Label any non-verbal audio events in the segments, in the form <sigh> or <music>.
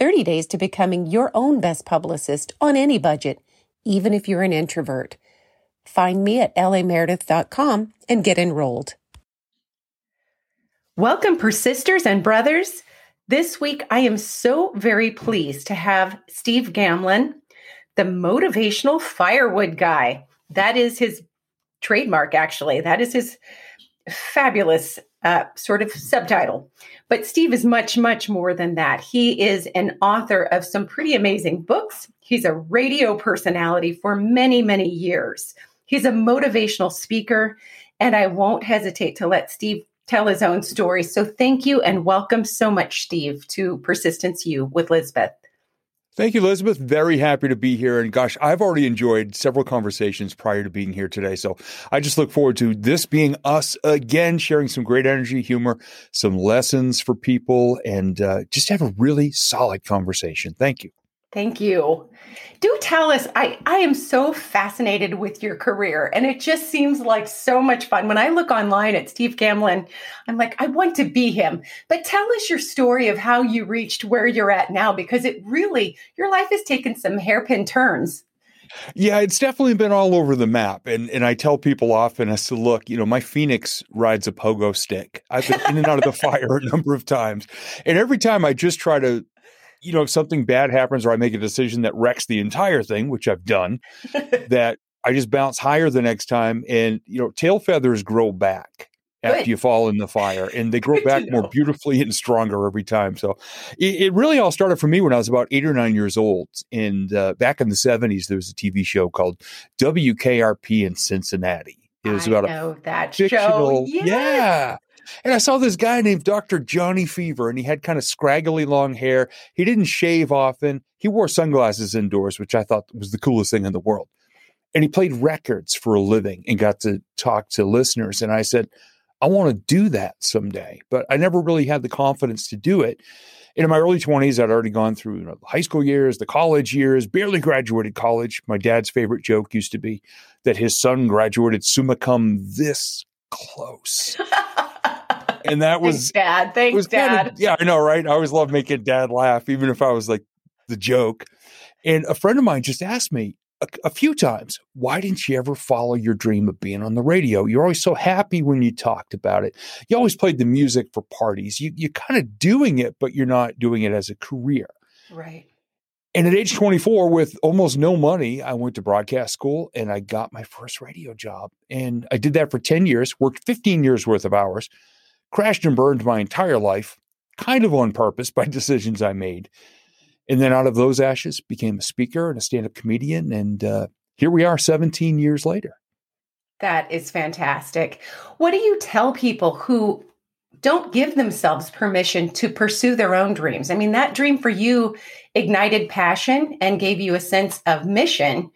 30 days to becoming your own best publicist on any budget, even if you're an introvert. Find me at lameredith.com and get enrolled. Welcome, persisters and brothers. This week, I am so very pleased to have Steve Gamlin, the motivational firewood guy. That is his trademark, actually. That is his fabulous uh, sort of subtitle. But Steve is much, much more than that. He is an author of some pretty amazing books. He's a radio personality for many, many years. He's a motivational speaker, and I won't hesitate to let Steve tell his own story. So thank you and welcome so much, Steve, to Persistence U with Lizbeth. Thank you, Elizabeth. Very happy to be here. And gosh, I've already enjoyed several conversations prior to being here today. So I just look forward to this being us again, sharing some great energy, humor, some lessons for people, and uh, just have a really solid conversation. Thank you. Thank you. Do tell us. I, I am so fascinated with your career, and it just seems like so much fun. When I look online at Steve Gamlin, I'm like, I want to be him. But tell us your story of how you reached where you're at now, because it really, your life has taken some hairpin turns. Yeah, it's definitely been all over the map. And and I tell people often, I said, look, you know, my Phoenix rides a pogo stick. I've been in and out of the <laughs> fire a number of times. And every time I just try to you know, if something bad happens or I make a decision that wrecks the entire thing, which I've done, <laughs> that I just bounce higher the next time. And, you know, tail feathers grow back after Good. you fall in the fire and they grow Good back more beautifully and stronger every time. So it, it, really all started for me when I was about eight or nine years old. And uh, back in the 70s, there was a TV show called WKRP in Cincinnati. It was I about a fictional, yes. yeah. And I saw this guy named Dr. Johnny Fever, and he had kind of scraggly long hair. He didn't shave often. He wore sunglasses indoors, which I thought was the coolest thing in the world. And he played records for a living and got to talk to listeners. And I said, I want to do that someday, but I never really had the confidence to do it. And in my early 20s, I'd already gone through you know, the high school years, the college years, barely graduated college. My dad's favorite joke used to be that his son graduated summa cum this close. <laughs> and that was Thanks, Dad. Thanks, was Dad. Kind of, yeah, I know, right? I always love making Dad laugh, even if I was like the joke. And a friend of mine just asked me a, a, few times, "Why didn't you ever follow your dream of being on the radio? You're always so happy when you talked about it. You always played the music for parties. You, you're kind of doing it, but you're not doing it as a career." Right. And at age 24, with almost no money, I went to broadcast school and I got my first radio job. And I did that for 10 years, worked 15 years worth of hours crashed and burned my entire life, kind of on purpose <laughs> by decisions I made. And then out of those ashes, became a speaker and a stand up comedian. And uh, here we are 17 years later. That is fantastic. What do you tell people who don't give themselves permission to pursue their own dreams? I mean, that dream for you ignited passion and gave you a sense of mission.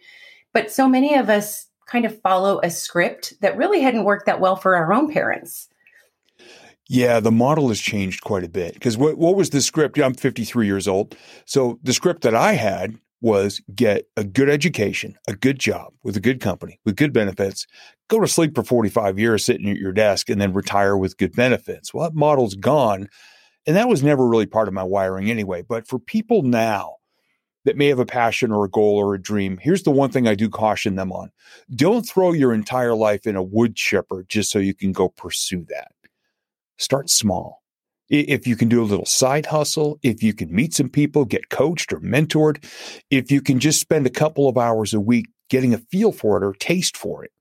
But so many of us kind of follow a script that really hadn't worked that well for our own parents. Yeah, the model has changed quite a bit. Because what, what was the script? I'm 53 years old. So the script that I had was get a good education, a good job with a good company, with good benefits, go to sleep for 45 years sitting at your desk, and then retire with good benefits. Well, that model's gone. And that was never really part of my wiring anyway. But for people now that may have a passion or a goal or a dream, here's the one thing I do caution them on don't throw your entire life in a wood chipper just so you can go pursue that start small. If you can do a little side hustle, if you can meet some people, get coached or mentored, if you can just spend a couple of hours a week getting a feel for it or taste for it,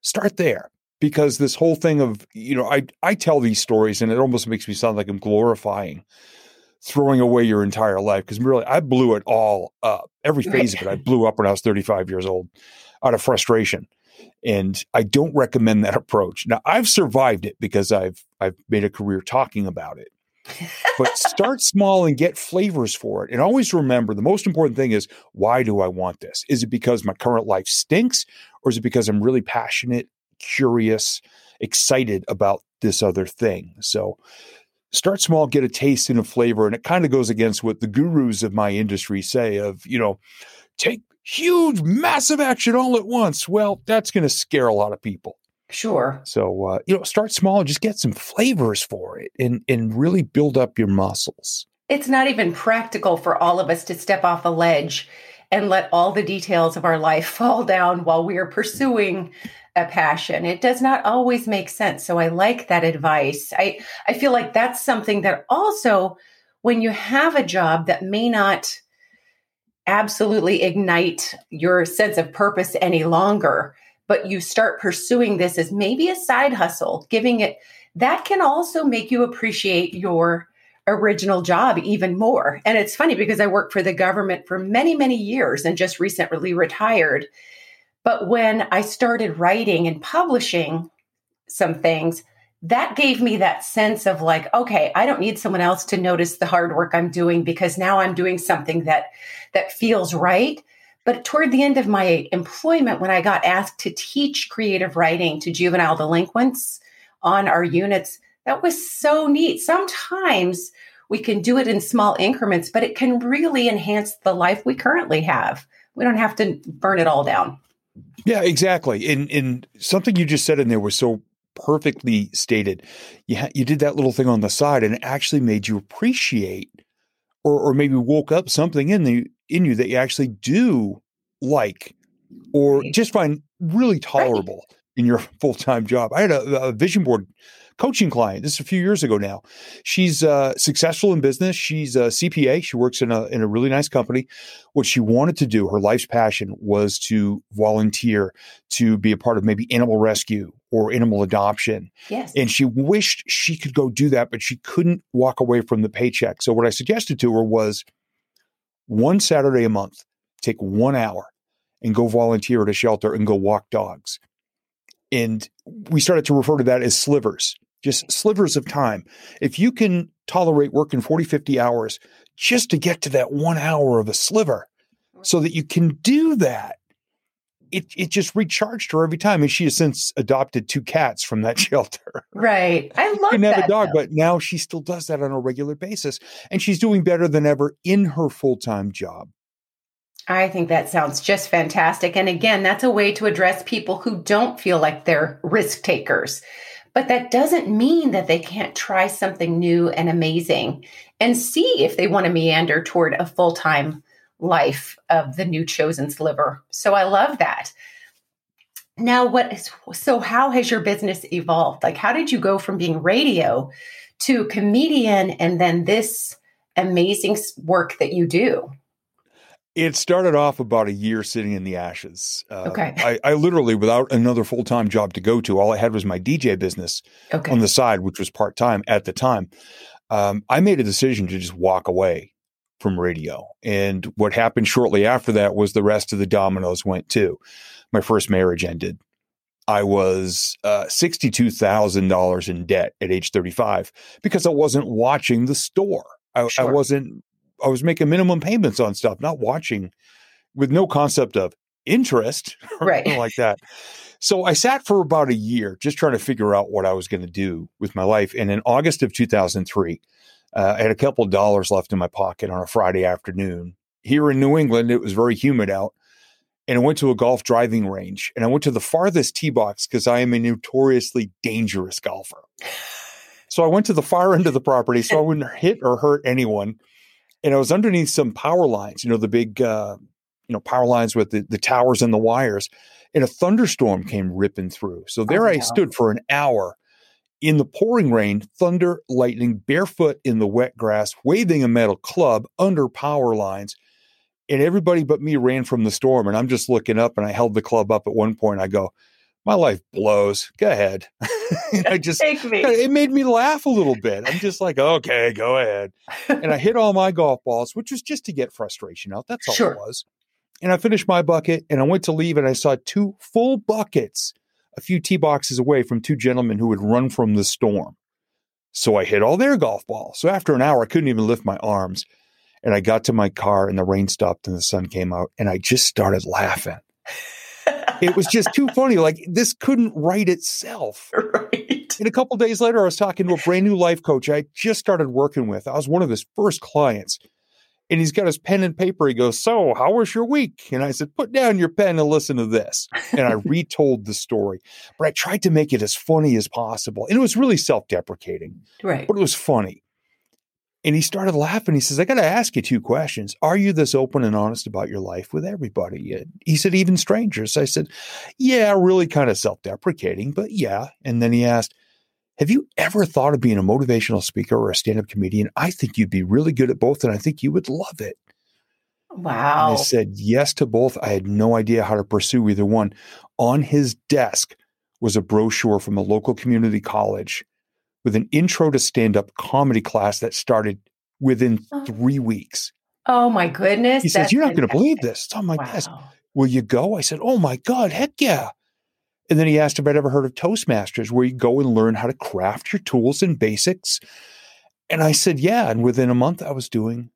start there. Because this whole thing of, you know, I, I tell these stories and it almost makes me sound like I'm glorifying throwing away your entire life. Because really, I blew it all up. Every <laughs> phase of it, I blew up when I was 35 years old out of frustration. And I don't recommend that approach. Now I've survived it because I've I've made a career talking about it. but start <laughs> small and get flavors for it. And always remember the most important thing is why do I want this? Is it because my current life stinks or is it because I'm really passionate, curious, excited about this other thing? So start small, get a taste and a flavor. And it kind of goes against what the gurus of my industry say of, you know, take huge, massive action all at once. Well, that's going to scare a lot of people. Sure. So uh, you know, start small and just get some flavors for it, and and really build up your muscles. It's not even practical for all of us to step off a ledge and let all the details of our life <laughs> fall down while we are pursuing a passion. It does not always make sense. So I like that advice. I I feel like that's something that also when you have a job that may not absolutely ignite your sense of purpose any longer, but you start pursuing this as maybe a side hustle, giving it that can also make you appreciate your original job even more. And it's funny because I worked for the government for many, many years and just recently retired. But when I started writing and publishing some things, that gave me that sense of like, okay, I don't need someone else to notice the hard work I'm doing because now I'm doing something that that feels right. But toward the end of my employment, when I got asked to teach creative writing to juvenile delinquents on our units, that was so neat. Sometimes we can do it in small increments, but it can really enhance the life we currently have. We don't have to burn it all down. Yeah, exactly. And and something you just said in there was so perfectly stated. You ha- you did that little thing on the side, and it actually made you appreciate, or or maybe woke up something in the in you that you actually do like or just find really tolerable right. in your <laughs> full time job. I had a, a, vision board coaching client. This is a few years ago now. She's uh, successful in business. She's a CPA. She works in a in a really nice company. What she wanted to do, her life's passion, was to volunteer to be a part of maybe animal rescue or animal adoption. Yes. And she wished she could go do that, but she couldn't walk away from the paycheck. So what I suggested to her was one Saturday a month, take one hour and go volunteer at a shelter and go walk dogs. And we started to refer to that as slivers, just slivers of time. If you can tolerate working 40, 50 hours just to get to that one hour of a sliver so that you can do that, it, it just recharged her every time. And she has since adopted two cats from that <laughs> shelter. Right. I love Didn't have a dog, though. but now she still does that on a regular basis. And she's doing better than ever in her full time job. I think that sounds just fantastic. And again, that's a way to address people who don't feel like they're risk takers. But that doesn't mean that they can't try something new and amazing and see if they want to meander toward a full time life of the new chosen sliver. So I love that. Now, what is so? How has your business evolved? Like, how did you go from being radio to comedian and then this amazing work that you do? It started off about a year sitting in the ashes. Uh, okay. I, I, literally, without another full time job to go to, all I had was my DJ business okay. on the side, which was part time at the time. Um, I made a decision to just walk away from radio. And what happened shortly after that was the rest of the dominoes went too. My first marriage ended. I was uh, $62,000 in debt at age 35 because I wasn't watching the store. I, sure. I wasn't, I was making minimum payments on stuff, not watching with no concept of interest <laughs> or right. anything like that. So I sat for about a year just trying to figure out what I was going to do with my life. And in August of 2003, uh, I had a couple of dollars left in my pocket on a Friday afternoon. Here in New England, it was very humid out. And I went to a golf driving range and I went to the farthest tee box because I am a notoriously dangerous golfer. <sighs> So I went to the far end of the property so I <laughs> wouldn't hit or hurt anyone. And I was underneath some power lines, you know, the big, uh, you know, power lines with the, the towers and the wires. And a thunderstorm came ripping through. So there oh, I stood for an hour in the pouring rain, thunder, lightning, barefoot in the wet grass, waving a metal club under power lines. And everybody but me ran from the storm. And I'm just looking up and I held the club up at one point. I go, my life blows. Go ahead. <laughs> I <laughs> just, it made me laugh a little bit. I'm just like, okay, go ahead. and I hit all my golf balls, which was just to get frustration out. That's all sure. it was. And I finished my bucket and I went to leave and I saw two full buckets a few tee boxes away from two gentlemen who had run from the storm. So I hit all their golf balls. So after an hour, I couldn't even lift my arms. And I got to my car and the rain stopped and the sun came out and I just started laughing. It was just too funny. Like this couldn't write itself. <laughs> Right. And a couple days later, I was talking to a brand new life coach I just started working with. I was one of his first clients. And he's got his pen and paper. He goes, So, how was your week? And I said, Put down your pen and listen to this. And I <laughs> retold the story, but I tried to make it as funny as possible. And it was really self deprecating, Right. but it was funny. And he started laughing. He says, I got to ask you two questions. Are you this open and honest about your life with everybody? And he said, Even strangers. I said, Yeah, really kind of self deprecating, but yeah. And then he asked, have you ever thought of being a motivational speaker or a stand up comedian? I think you'd be really good at both, and I think you would love it. And Wow. I said yes to both. I had no idea how to pursue either one. On his desk was a brochure from a local community college with an intro to stand up comedy class that started within three weeks. Oh my goodness. He says, You're not going to believe this. It's on my desk. Will you go? I said, Oh my God, heck yeah. And then he asked if I'd ever heard of Toastmasters, where you go and learn how to craft your tools and basics. And I said, Yeah. And within a month, I was doing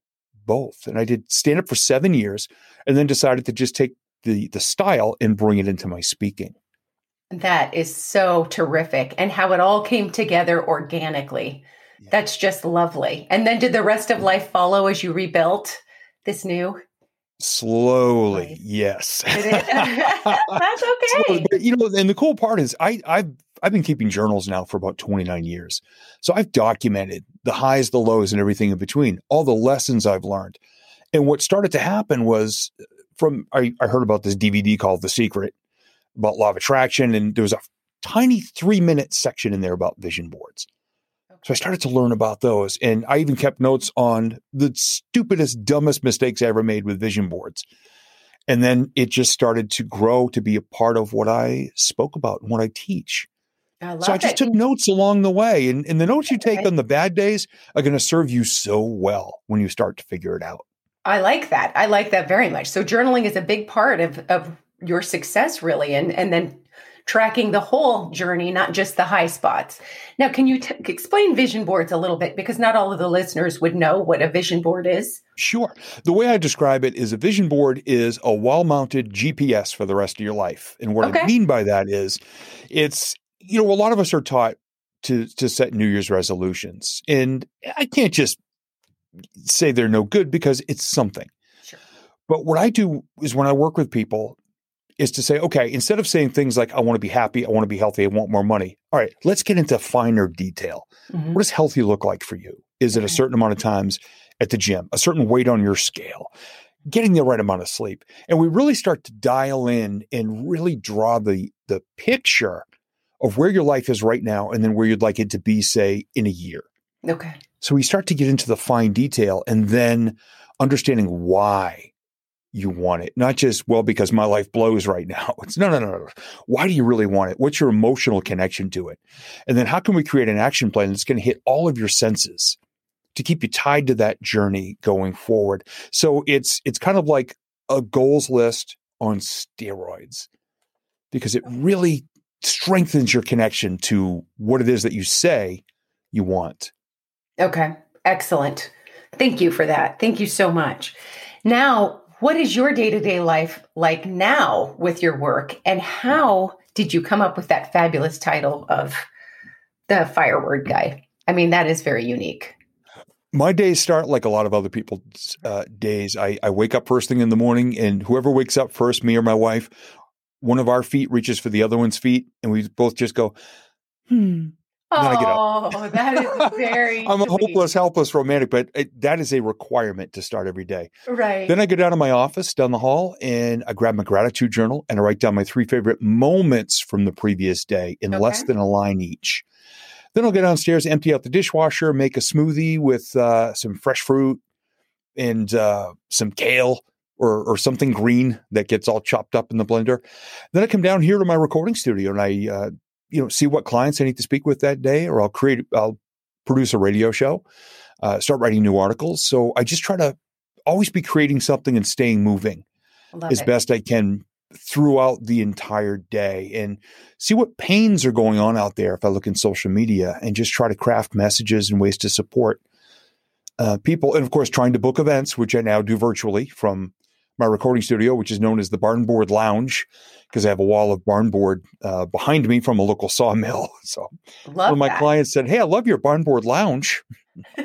both. And I did stand up for seven years and then decided to just take the, the style and bring it into my speaking. That is so terrific. And how it all came together organically. Yeah. That's just lovely. And then did the rest of life follow as you rebuilt this new? Slowly, Nice. yes. <laughs> <laughs> That's <laughs> okay. Slowly, but, you know, and the cool part is I, I've I've been keeping journals now for about 29 years. So I've documented the highs, the lows, and everything in between, all the lessons I've learned. And what started to happen was uh, from I, I heard about this DVD called The Secret about law of attraction, and there was a tiny three minute section in there about vision boards. So I started to learn about those. And I even kept notes on the stupidest, dumbest mistakes I ever made with vision boards. And then it just started to grow to be a part of what I spoke about and what I teach. I love So I just it. took notes along the way. And, and the notes you take on the bad days are going to serve you so well when you start to figure it out. I like that. I like that very much. So journaling is a big part of of your success really and and then tracking the whole journey, not just the high spots. Now, can you t- explain vision boards a little bit because not all of the listeners would know what a vision board is. Sure. The way I describe it is a vision board is a wall mounted GPS for the rest of your life. And what Okay. I mean by that is it's, you know, a lot of us are taught to, to set New Year's resolutions. And I can't just say they're no good because it's something. Sure. But what I do is when I work with people is to say, okay, instead of saying things like, I want to be happy, I want to be healthy, I want more money. All right, let's get into finer detail. Mhm. What does healthy look like for you? Is it a certain amount of times at the gym, a certain weight on your scale, getting the right amount of sleep? And we really start to dial in and really draw the the picture of where your life is right now and then where you'd like it to be, say, in a year. Okay. So we start to get into the fine detail and then understanding why you want it. Not just, well, because my life blows right now. <laughs> It's no, no, no, no. Why do you really want it? What's your emotional connection to it? And then how can we create an action plan that's going to hit all of your senses to keep you tied to that journey going forward? So it's it's kind of like a goals list on steroids because it really strengthens your connection to what it is that you say you want. Okay. Excellent. Thank you for that. Thank you so much. Now, what is your day to day life like now with your work? And how did you come up with that fabulous title of the firewood guy? I mean, that is very unique. My days start like a lot of other people's uh, days. I, I wake up first thing in the morning, and whoever wakes up first, me or my wife, one of our feet reaches for the other one's feet, and we both just go, hmm. Then I get up. Oh, that is <laughs> very. I'm a sweet. hopeless, helpless romantic, but it, that is a requirement to start every day. Right. Then I go down to my office down the hall and I grab my gratitude journal and I write down my three favorite moments from the previous day in less than a line each. Then I'll go downstairs, empty out the dishwasher, make a smoothie with uh, some fresh fruit and uh, some kale or, or something green that gets all chopped up in the blender. Then I come down here to my recording studio and I, uh, you know, see what clients I need to speak with that day, or I'll create, I'll produce a radio show, uh, start writing new articles. So I just try to always be creating something and staying moving Love as it. best I can throughout the entire day and see what pains are going on out there if I look in social media and just try to craft messages and ways to support uh, people. And of course, trying to book events, which I now do virtually from my recording studio, which is known as the Barnboard Lounge, because I have a wall of barnboard uh, behind me from a local sawmill. <laughs> So love one my that. clients said, Hey, I love your barnboard lounge. <laughs>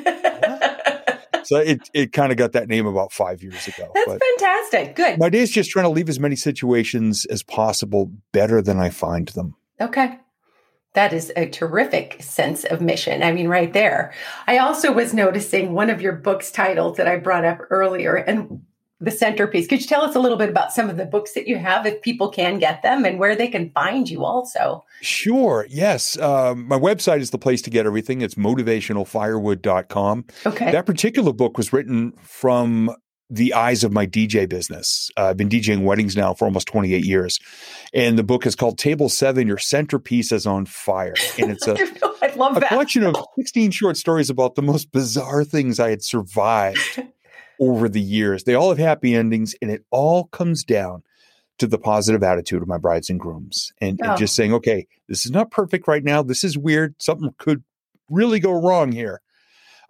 so it, it kind of got that name about five years ago. That's but fantastic. Good. my day is just trying to leave as many situations as possible better than I find them. Okay. That is a terrific sense of mission. I mean, right there. I also was noticing one of your book's titles that I brought up earlier and the centerpiece. Could you tell us a little bit about some of the books that you have if people can get them and where they can find you also? Sure. Yes. Um, my website is the place to get everything. It's motivationalfirewood.com. Okay. That particular book was written from the eyes of my DJ business. Uh, I've been DJing weddings now for almost 28 years. And the book is called Table Seven Your Centerpiece is on Fire. And it's <laughs> a, I love a that. collection of 16 short stories about the most bizarre things I had survived <laughs> over the years. They all have happy endings, and it all comes down to the positive attitude of my brides and grooms and, and Oh. just saying, okay, this is not perfect right now. This is weird. Something could really go wrong here.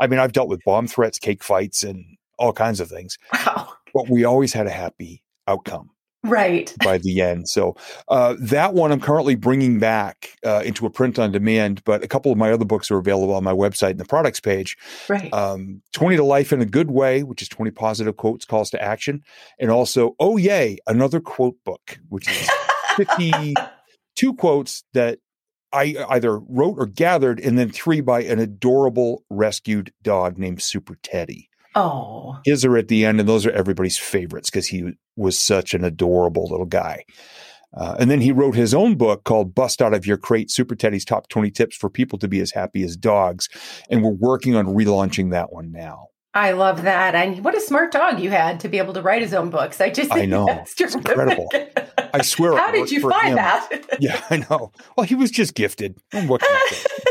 I mean, I've dealt with bomb threats, cake fights, and all kinds of things, <laughs> Wow. but we always had a happy outcome Right. by the end. So uh, that one I'm currently bringing back uh, into a print on demand, but a couple of my other books are available on my website in the products page. Right. Um, 20 to Life in a Good Way, which is 20 positive quotes, calls to action. And also, Oh Yay, another quote book, which is 52 <laughs> quotes that I either wrote or gathered, and then three by an adorable rescued dog named Super Teddy. Oh. His are at the end, and those are everybody's favorites because he was such an adorable little guy. Uh, and then he wrote his own book called Bust Out of Your Crate Super Teddy's Top 20 Tips for People to Be as Happy as Dogs. And we're working on relaunching that one now. I love that. And what a smart dog you had to be able to write his own books. I just I know. that's It's incredible. I swear. How did you find him. that? Yeah, I know. Well, he was just gifted. What can I say?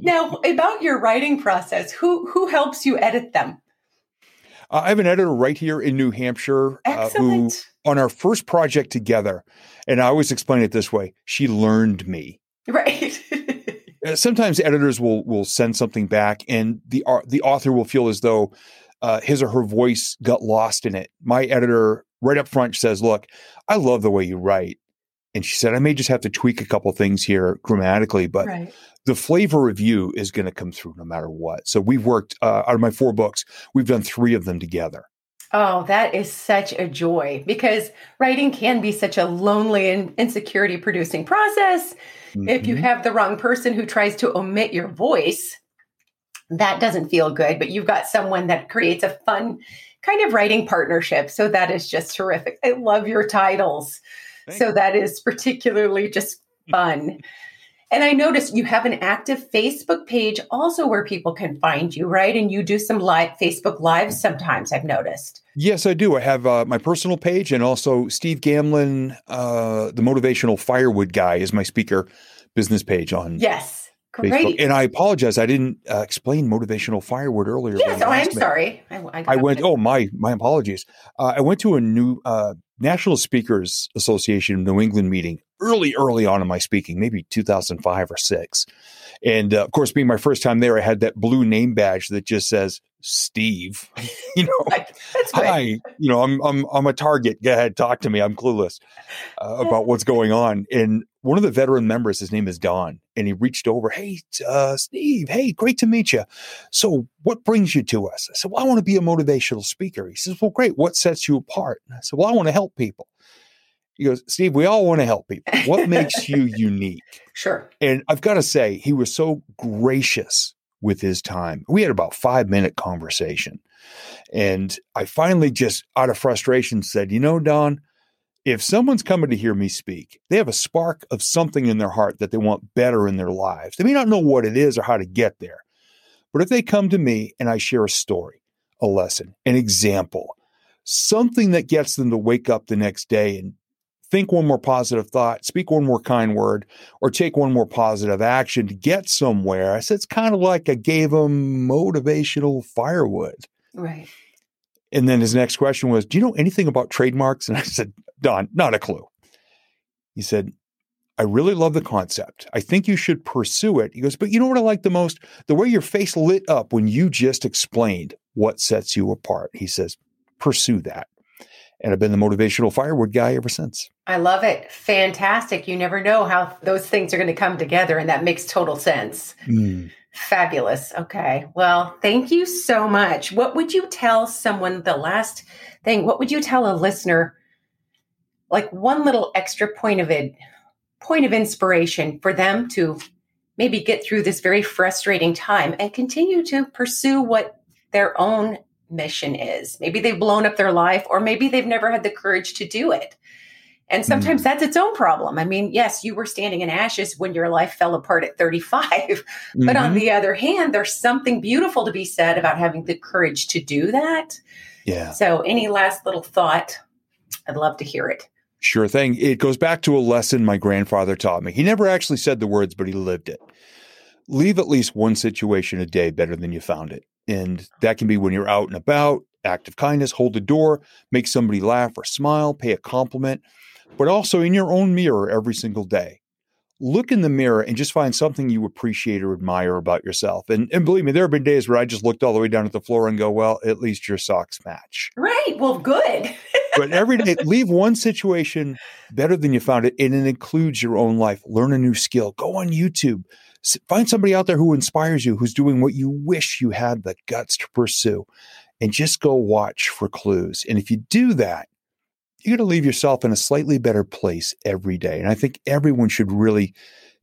Now, about your writing process, who who helps you edit them? Uh, I have an editor right here in New Hampshire uh, who, on our first project together, and I always explain it this way she learned me. Right. <laughs> Uh, sometimes editors will will send something back and the au- the author will feel as though uh, his or her voice got lost in it. My editor right up front says, "Look, I love the way you write." And she said, "I may just have to tweak a couple things here grammatically, but right. the flavor of you is going to come through no matter what." So we've worked uh, out of my four books, we've done three of them together. Oh, that is such a joy because writing can be such a lonely and insecurity producing process. If you Mhm. have the wrong person who tries to omit your voice, that doesn't feel good, but you've got someone that creates a fun kind of writing partnership. So that is just terrific. I love your titles. Thank so that is particularly just fun. <laughs> And I noticed you have an active Facebook page also where people can find you, right? And you do some live Facebook lives sometimes, I've noticed. Yes, I do. I have uh, my personal page and also Steve Gamlin, uh, the motivational firewood guy, is my speaker business page on Yes. Facebook. Great. And I apologize, I didn't uh, explain motivational firewood earlier. Yes, oh, I'm asked sorry. I, I, I went. Oh my, my apologies. Uh, I went to a new uh, National Speakers Association New England meeting early, early on in my speaking, maybe 2005 or six. And uh, of course, being my first time there, I had that blue name badge that just says Steve. <laughs> you know, Like, that's hi. You know, I'm I'm I'm a target. Go ahead, talk to me. I'm clueless uh, about what's going on. And one of the veteran members, his name is Don, and he reached over. Hey, uh, Steve. Hey, great to meet you. So, what brings you to us? I said, Well, I want to be a motivational speaker. He says, Well, great. What sets you apart? And I said, Well, I want to help people. He goes, Steve, we all want to help people. What makes you <laughs> unique? Sure. And I've got to say, he was so gracious with his time. We had about five minute conversation. And I finally just out of frustration said, you know, Don, if someone's coming to hear me speak, they have a spark of something in their heart that they want better in their lives. They may not know what it is or how to get there. But if they come to me and I share a story, a lesson, an example, something that gets them to wake up the next day and think one more positive thought, speak one more kind word, or take one more positive action to get somewhere. I said it's kind of like I gave him motivational firewood. Right. And then his next question was, Do you know anything about trademarks? And I said, Don, not a clue. He said, I really love the concept. I think you should pursue it. He goes, But you know what I like the most? The way your face lit up when you just explained what sets you apart. He says, Pursue that. And I've been the motivational firewood guy ever since. I love it. Fantastic. You never know how those things are going to come together, and that makes total sense. Mm. Fabulous. Okay. Well, thank you so much. What would you tell someone the last thing? What would you tell a listener? Like one little extra point of it, point of inspiration for them to maybe get through this very frustrating time and continue to pursue what their own mission is. Maybe they've blown up their life, or maybe they've never had the courage to do it. And sometimes mm. that's its own problem. I mean, yes, you were standing in ashes when your life fell apart at 35. Mm-hmm. <laughs> But on mm-hmm. the other hand, there's something beautiful to be said about having the courage to do that. Yeah. So, any last little thought? I'd love to hear it. Sure thing. It goes back to a lesson my grandfather taught me. He never actually said the words, but he lived it. Leave at least one situation a day better than you found it. And that can be when you're out and about, act of kindness, hold the door, make somebody laugh or smile, pay a compliment but also in your own mirror every single day. Look in the mirror and just find something you appreciate or admire about yourself. And, and believe me, there have been days where I just looked all the way down at the floor and go, well, at least your socks match. Right. Well, good. but every day, leave one situation better than you found it. And it includes your own life. Learn a new skill. Go on YouTube. Find somebody out there who inspires you, who's doing what you wish you had the guts to pursue. And just go watch for clues. And if you do that, you're going to leave yourself in a slightly better place every day. And I think everyone should really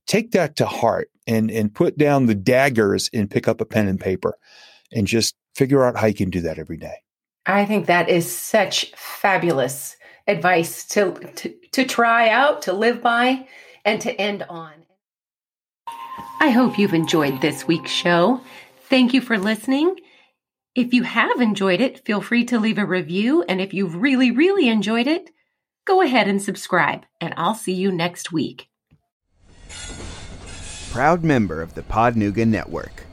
take that to heart and, and put down the daggers and pick up a pen and paper and just figure out how you can do that every day. I think that is such fabulous advice to, to, to try out, to live by, and to end on. I hope you've enjoyed this week's show. Thank you for listening. If you have enjoyed it, feel free to leave a review. And if you've really, really enjoyed it, go ahead and subscribe. And I'll see you next week. Proud member of the Podnuga Network.